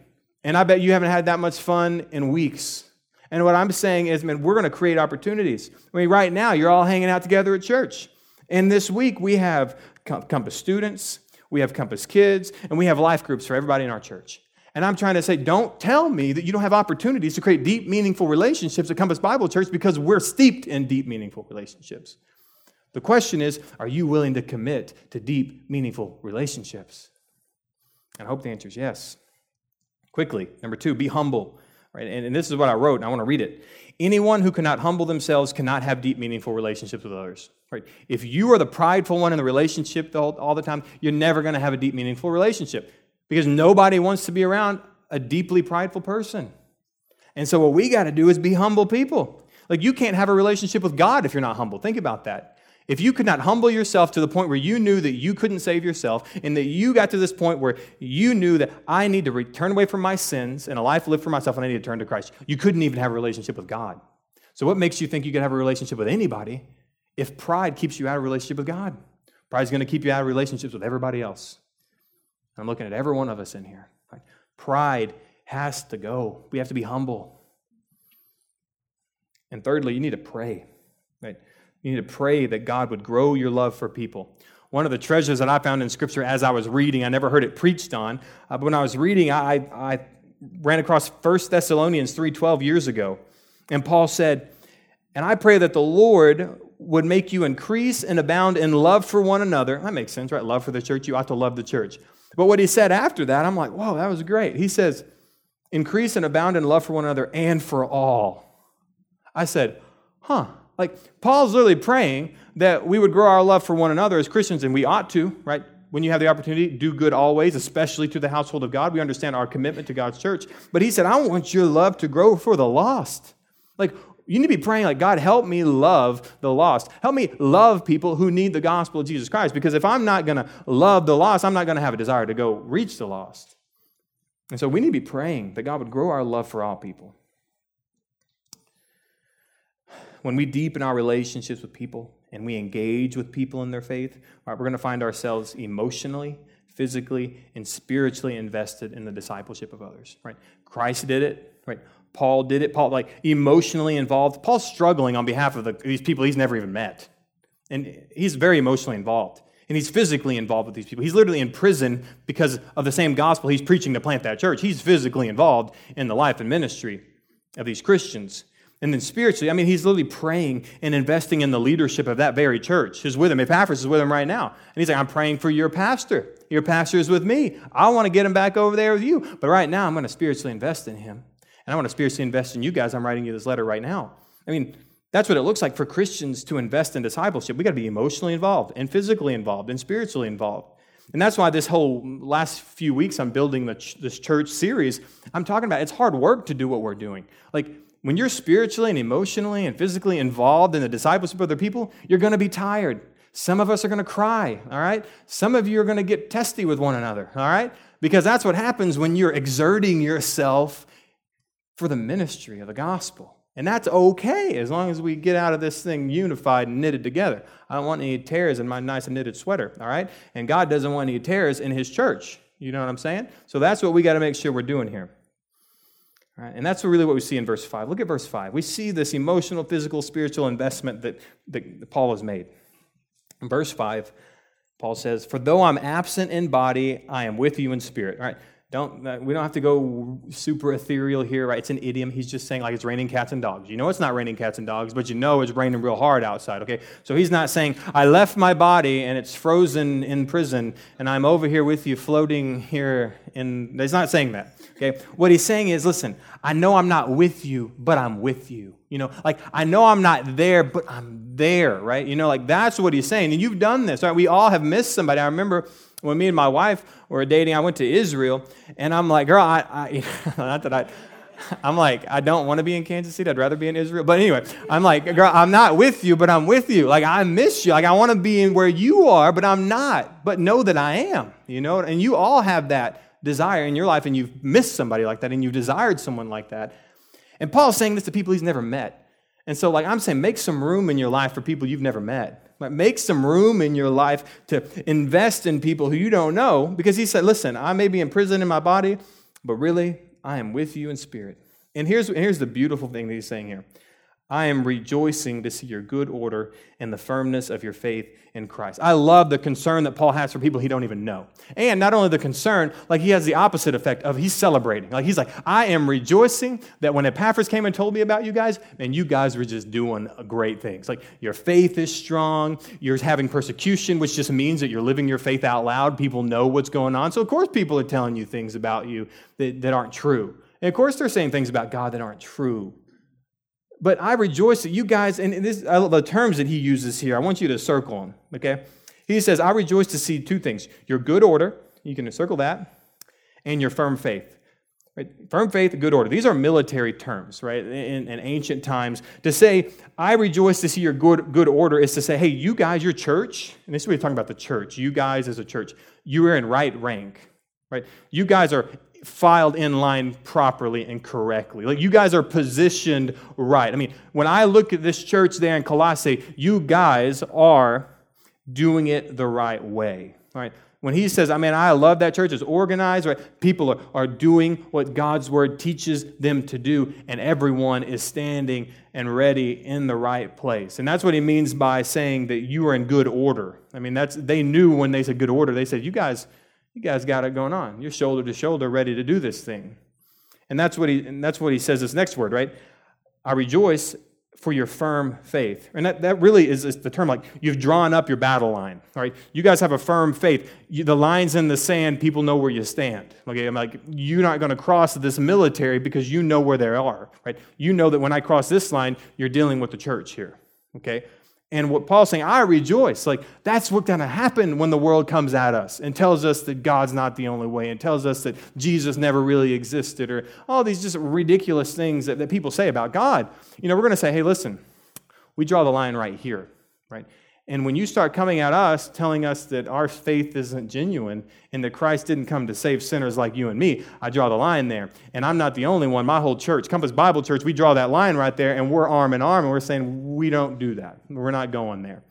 And I bet you haven't had that much fun in weeks. And what I'm saying is, man, we're going to create opportunities. I mean, right now, you're all hanging out together at church. And this week, we have Compass students, we have Compass kids, and we have life groups for everybody in our church. And I'm trying to say, don't tell me that you don't have opportunities to create deep, meaningful relationships at Compass Bible Church because we're steeped in deep, meaningful relationships. The question is, are you willing to commit to deep, meaningful relationships? And I hope the answer is yes. Quickly, number two, be humble. Right? And, and this is what I wrote, and I want to read it. Anyone who cannot humble themselves cannot have deep, meaningful relationships with others. Right? If you are the prideful one in the relationship all, all the time, you're never going to have a deep, meaningful relationship because nobody wants to be around a deeply prideful person. And so, what we got to do is be humble people. Like, you can't have a relationship with God if you're not humble. Think about that. If you could not humble yourself to the point where you knew that you couldn't save yourself, and that you got to this point where you knew that I need to return away from my sins and a life lived for myself, and I need to turn to Christ, you couldn't even have a relationship with God. So, what makes you think you can have a relationship with anybody if pride keeps you out of relationship with God? Pride is going to keep you out of relationships with everybody else. I'm looking at every one of us in here. Pride has to go. We have to be humble. And thirdly, you need to pray. Right? You need to pray that God would grow your love for people. One of the treasures that I found in Scripture as I was reading, I never heard it preached on, uh, but when I was reading, I, I ran across 1 Thessalonians 3.12 years ago. And Paul said, And I pray that the Lord would make you increase and abound in love for one another. That makes sense, right? Love for the church. You ought to love the church. But what he said after that, I'm like, whoa, that was great. He says, increase and abound in love for one another and for all. I said, huh, like, Paul's literally praying that we would grow our love for one another as Christians, and we ought to, right? When you have the opportunity, do good always, especially to the household of God. We understand our commitment to God's church. But he said, I want your love to grow for the lost. Like, You need to be praying like, God, help me love the lost. Help me love people who need the gospel of Jesus Christ. Because if I'm not going to love the lost, I'm not going to have a desire to go reach the lost. And so we need to be praying that God would grow our love for all people. When we deepen our relationships with people and we engage with people in their faith, right, we're going to find ourselves emotionally, physically, and spiritually invested in the discipleship of others. Right? Christ did it. Right? Paul did it. Paul, like, emotionally involved. Paul's struggling on behalf of the, these people he's never even met. And he's very emotionally involved. And he's physically involved with these people. He's literally in prison because of the same gospel he's preaching to plant that church. He's physically involved in the life and ministry of these Christians. And then spiritually, I mean, he's literally praying and investing in the leadership of that very church. He's with him. Epaphras is with him right now. And he's like, I'm praying for your pastor. Your pastor is with me. I want to get him back over there with you. But right now, I'm going to spiritually invest in him. And I want to spiritually invest in you guys. I'm writing you this letter right now. I mean, that's what it looks like for Christians to invest in discipleship. We got to be emotionally involved and physically involved and spiritually involved. And that's why this whole last few weeks I'm building ch- this church series. I'm talking about it's hard work to do what we're doing. Like when you're spiritually and emotionally and physically involved in the discipleship of other people, you're going to be tired. Some of us are going to cry, all right? Some of you are going to get testy with one another, all right? Because that's what happens when you're exerting yourself for the ministry of the gospel. And that's okay as long as we get out of this thing unified and knitted together. I don't want any tears in my nice knitted sweater, all right? And God doesn't want any tears in his church. You know what I'm saying? So that's what we got to make sure we're doing here. Right? And that's really what we see in verse 5. Look at verse 5. We see this emotional, physical, spiritual investment that, that Paul has made. In verse 5, Paul says, For though I'm absent in body, I am with you in spirit. All right? Don't, uh, we don't have to go super ethereal here, right? It's an idiom. He's just saying, like, it's raining cats and dogs. You know it's not raining cats and dogs, but you know it's raining real hard outside, okay? So he's not saying, I left my body and it's frozen in prison and I'm over here with you floating here in. He's not saying that, okay? What he's saying is, listen, I know I'm not with you, but I'm with you. You know, like, I know I'm not there, but I'm there, right? You know, like, that's what he's saying. And you've done this, right? We all have missed somebody. I remember when me and my wife were dating, I went to Israel, and I'm like, girl, I, I not that I, I'm like, I don't want to be in Kansas City. I'd rather be in Israel. But anyway, I'm like, girl, I'm not with you, but I'm with you. Like, I miss you. Like, I want to be in where you are, but I'm not. But know that I am, you know? And you all have that desire in your life, and you've missed somebody like that, and you've desired someone like that. And Paul's saying this to people he's never met. And so, like, I'm saying, make some room in your life for people you've never met. Make some room in your life to invest in people who you don't know because he said, Listen, I may be in prison in my body, but really, I am with you in spirit. And here's, here's the beautiful thing that he's saying here I am rejoicing to see your good order and the firmness of your faith in Christ. I love the concern that Paul has for people he don't even know. And not only the concern, like he has the opposite effect of he's celebrating. Like he's like, I am rejoicing that when Epaphras came and told me about you guys, and you guys were just doing great things. Like your faith is strong, you're having persecution, which just means that you're living your faith out loud. People know what's going on. So of course people are telling you things about you that, that aren't true. And of course they're saying things about God that aren't true. But I rejoice that you guys, and this, the terms that he uses here. I want you to circle them, okay? He says, I rejoice to see two things your good order, you can circle that, and your firm faith. Right? Firm faith, good order. These are military terms, right? In, in, ancient times. To say, I rejoice to see your good, good order is to say, hey, you guys, your church, and this is what we're talking about the church, you guys as a church, you are in right rank, right? You guys are filed in line properly and correctly. Like you guys are positioned right. I mean, when I look at this church there in Colossae, you guys are doing it the right way. Right? When he says, I mean, I love that church, it's organized, right? People are, are doing what God's word teaches them to do, and everyone is standing and ready in the right place. And that's what he means by saying that you are in good order. I mean, that's they knew when they said good order, they said, You guys you guys got it going on. You're shoulder to shoulder ready to do this thing. And that's what he, and that's what he says this next word, right? I rejoice for your firm faith. And that, that really is, is the term like you've drawn up your battle line, right? You guys have a firm faith. You, the line's in the sand, people know where you stand. Okay, I'm like, you're not going to cross this military because you know where they are, right? You know that when I cross this line, you're dealing with the church here, okay? And what Paul's saying, I rejoice. Like, that's what's going to happen when the world comes at us and tells us that God's not the only way and tells us that Jesus never really existed or all these just ridiculous things that, that people say about God. You know, we're going to say, hey, listen, we draw the line right here, right? And when you start coming at us telling us that our faith isn't genuine and that Christ didn't come to save sinners like you and me, I draw the line there. And I'm not the only one. My whole church, Compass Bible Church, we draw that line right there and we're arm in arm and we're saying we don't do that. We're not going there.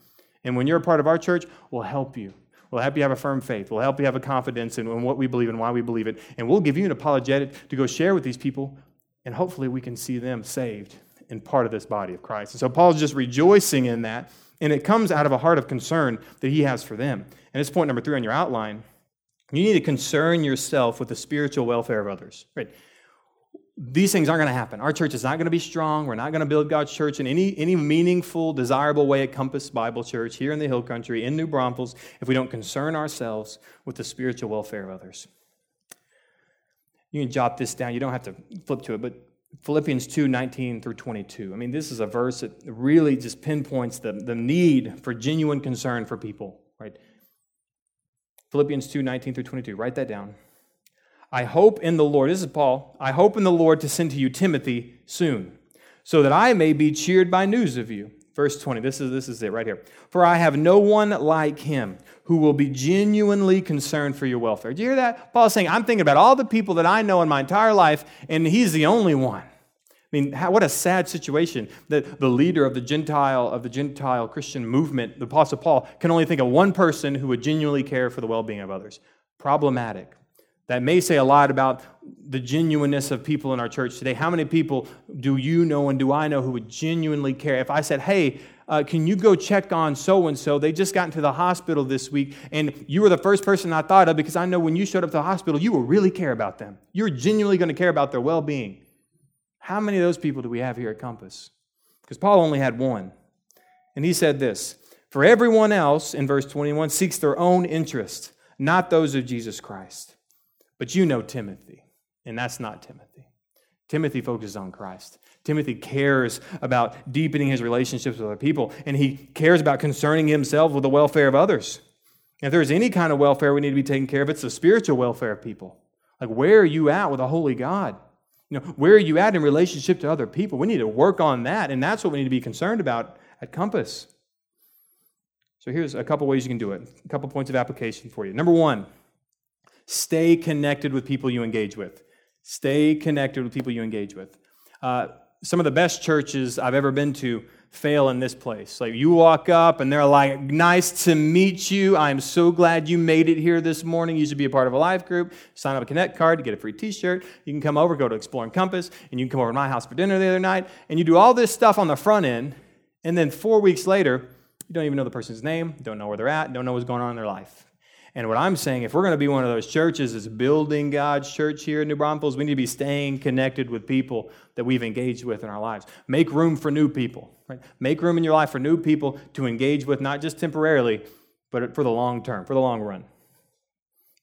And when you're a part of our church, we'll help you. We'll help you have a firm faith. We'll help you have a confidence in, what we believe and why we believe it. And we'll give you an apologetic to go share with these people. And hopefully we can see them saved and part of this body of Christ. And so Paul's just rejoicing in that and it comes out of a heart of concern that he has for them. And it's point number three on your outline. You need to concern yourself with the spiritual welfare of others. Right? These things aren't going to happen. Our church is not going to be strong. We're not going to build God's church in any, any meaningful, desirable way at Compass Bible Church here in the Hill Country, in New Braunfels, if we don't concern ourselves with the spiritual welfare of others. You can jot this down. You don't have to flip to it, but Philippians 2 19 through 22. I mean, this is a verse that really just pinpoints the, the need for genuine concern for people, right? Philippians 2 19 through 22. Write that down. I hope in the Lord, this is Paul, I hope in the Lord to send to you Timothy soon, so that I may be cheered by news of you. Verse 20, this is, this is it right here. For I have no one like him who will be genuinely concerned for your welfare. Do you hear that? Paul's saying, I'm thinking about all the people that I know in my entire life, and he's the only one. I mean, how, what a sad situation that the leader of the Gentile of the Gentile Christian movement, the Apostle Paul, can only think of one person who would genuinely care for the well-being of others. Problematic. That may say a lot about the genuineness of people in our church today. How many people do you know and do I know who would genuinely care? If I said, "Hey, uh, can you go check on so and so? They just got into the hospital this week, and you were the first person I thought of because I know when you showed up to the hospital, you will really care about them. You're genuinely going to care about their well being. How many of those people do we have here at Compass? Because Paul only had one. And he said this For everyone else, in verse 21, seeks their own interest, not those of Jesus Christ. But you know Timothy, and that's not Timothy. Timothy focuses on Christ. Timothy cares about deepening his relationships with other people, and he cares about concerning himself with the welfare of others. If there's any kind of welfare we need to be taking care of, it's the spiritual welfare of people. Like, where are you at with a holy God? You know, where are you at in relationship to other people? We need to work on that, and that's what we need to be concerned about at Compass. So here's a couple ways you can do it. A couple points of application for you. Number one, stay connected with people you engage with. Stay connected with people you engage with. Uh, some of the best churches I've ever been to fail in this place. Like you walk up and they're like, nice to meet you. I'm so glad you made it here this morning. You should be a part of a life group. Sign up a Connect card to get a free t shirt. You can come over, go to Explore Exploring Compass, and you can come over to my house for dinner the other night. And you do all this stuff on the front end. And then four weeks later, you don't even know the person's name, don't know where they're at, don't know what's going on in their life. And what I'm saying, if we're going to be one of those churches that's building God's church here in New Braunfels, we need to be staying connected with people that we've engaged with in our lives. Make room for new people, right? Make room in your life for new people to engage with, not just temporarily, but for the long term, for the long run.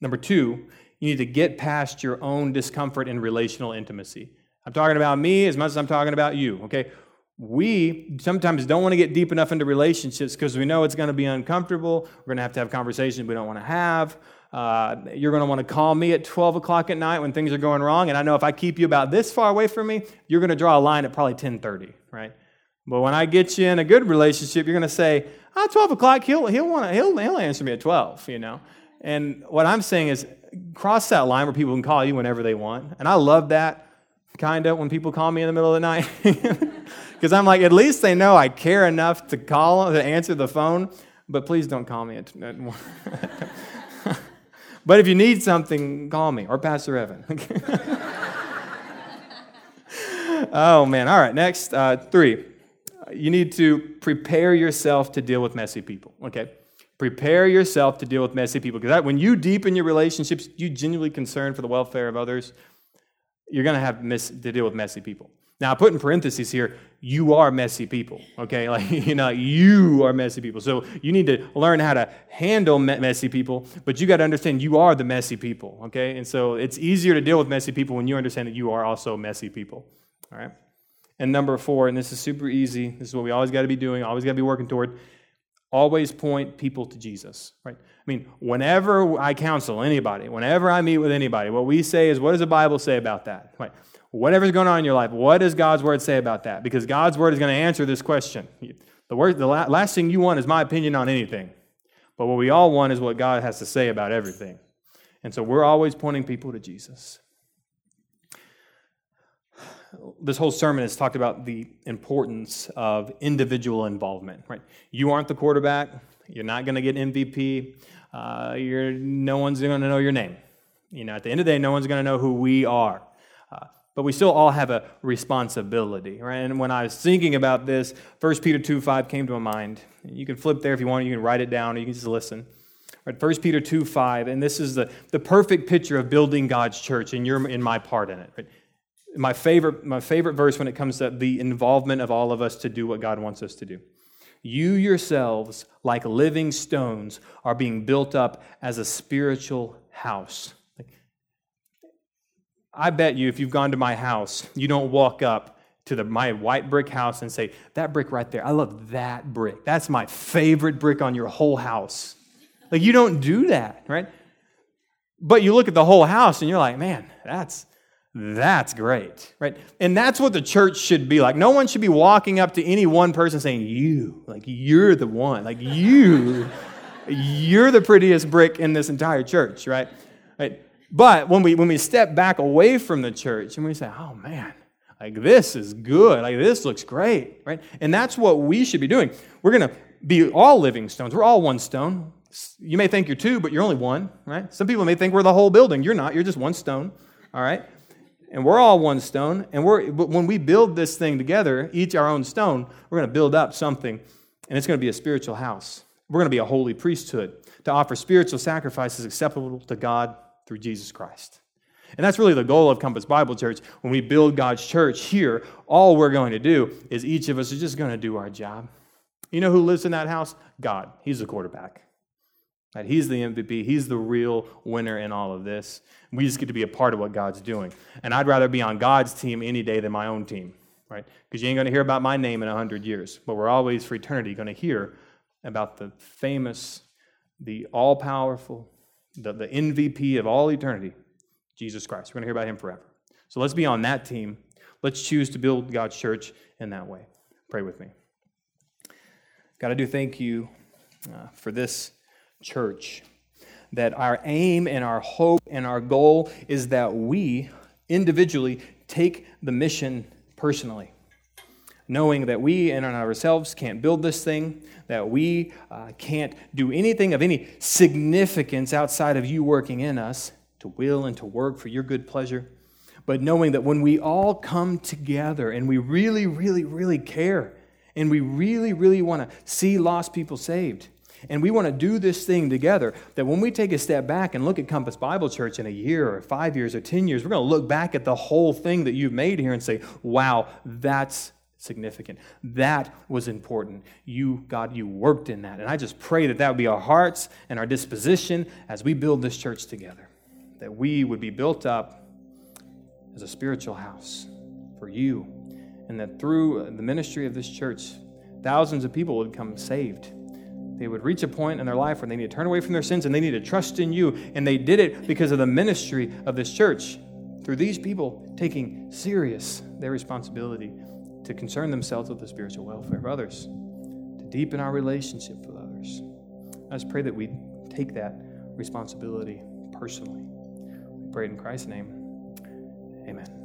Number two, you need to get past your own discomfort in relational intimacy. I'm talking about me as much as I'm talking about you, okay? We sometimes don't want to get deep enough into relationships because we know it's going to be uncomfortable. We're going to have to have conversations we don't want to have. Uh, you're going to want to call me at 12 o'clock at night when things are going wrong. And I know if I keep you about this far away from me, you're going to draw a line at probably 1030, right? But when I get you in a good relationship, you're going to say, oh, 12 o'clock, he'll, he'll, want to, he'll, he'll answer me at 12, you know? And what I'm saying is cross that line where people can call you whenever they want. And I love that kind of when people call me in the middle of the night. Because I'm like, at least they know I care enough to call, to answer the phone, but please don't call me at, at But if you need something, call me or Pastor Evan. oh, man. All right, next. Uh, three. You need to prepare yourself to deal with messy people, okay? Prepare yourself to deal with messy people. Because when you deepen your relationships, you genuinely concern for the welfare of others, you're going to have miss, to deal with messy people. Now, I put in parentheses here, you are messy people, okay? Like, you know, you are messy people. So you need to learn how to handle messy people, but you got to understand you are the messy people, okay? And so it's easier to deal with messy people when you understand that you are also messy people, all right? And number four, and this is super easy, this is what we always got to be doing, always got to be working toward, always point people to Jesus, right? I mean, whenever I counsel anybody, whenever I meet with anybody, what we say is, what does the Bible say about that? Right? Whatever's going on in your life, what does God's word say about that? Because God's word is going to answer this question. The, word, the last thing you want is my opinion on anything. But what we all want is what God has to say about everything. And so we're always pointing people to Jesus. This whole sermon has talked about the importance of individual involvement, right? You aren't the quarterback. You're not going to get MVP. Uh, you're, no one's going to know your name. You know, at the end of the day, no one's going to know who we are. Uh, but we still all have a responsibility, right? And when I was thinking about this, 1 Peter 2 5 came to my mind. You can flip there if you want, you can write it down, or you can just listen. Right, 1 Peter 2 5, and this is the, the perfect picture of building God's church, and you're in my part in it. Right? My, favorite, my favorite verse when it comes to the involvement of all of us to do what God wants us to do. You yourselves, like living stones, are being built up as a spiritual house. I bet you if you've gone to my house, you don't walk up to the, my white brick house and say, That brick right there, I love that brick. That's my favorite brick on your whole house. Like, you don't do that, right? But you look at the whole house and you're like, Man, that's. That's great, right? And that's what the church should be like. No one should be walking up to any one person saying, You, like, you're the one, like, you, you're the prettiest brick in this entire church, right? right? But when we, when we step back away from the church and we say, oh man, like this is good, like this looks great, right? And that's what we should be doing. We're going to be all living stones. We're all one stone. You may think you're two, but you're only one, right? Some people may think we're the whole building. You're not. You're just one stone, all right? And we're all one stone. And we're, but when we build this thing together, each our own stone, we're going to build up something, and it's going to be a spiritual house. We're going to be a holy priesthood to offer spiritual sacrifices acceptable to God through Jesus Christ. And that's really the goal of Compass Bible Church. When we build God's church here, all we're going to do is each of us is just going to do our job. You know who lives in that house? God. He's the quarterback. Right? He's the MVP. He's the real winner in all of this. We just get to be a part of what God's doing. And I'd rather be on God's team any day than my own team, right? Because you ain't going to hear about my name in 100 years. But we're always, for eternity, going to hear about the famous, the all powerful, the, the MVP of all eternity, Jesus Christ. We're going to hear about him forever. So let's be on that team. Let's choose to build God's church in that way. Pray with me. God, I do thank you uh, for this church. That our aim and our hope and our goal is that we individually take the mission personally knowing that we in and ourselves can't build this thing, that we uh, can't do anything of any significance outside of you working in us to will and to work for your good pleasure. But knowing that when we all come together and we really, really, really care, and we really, really want to see lost people saved, and we want to do this thing together, that when we take a step back and look at Compass Bible Church in a year or five years or 10 years, we're going to look back at the whole thing that you've made here and say, wow, that's significant. That was important. You, God, you worked in that. And I just pray that that would be our hearts and our disposition as we build this church together. That we would be built up as a spiritual house for you. And that through the ministry of this church, thousands of people would come saved. They would reach a point in their life where they need to turn away from their sins and they need to trust in you. And they did it because of the ministry of this church. Through these people taking serious their responsibility to concern themselves with the spiritual welfare of others, to deepen our relationship with others. I just pray that we take that responsibility personally. We pray in Christ's name. Amen.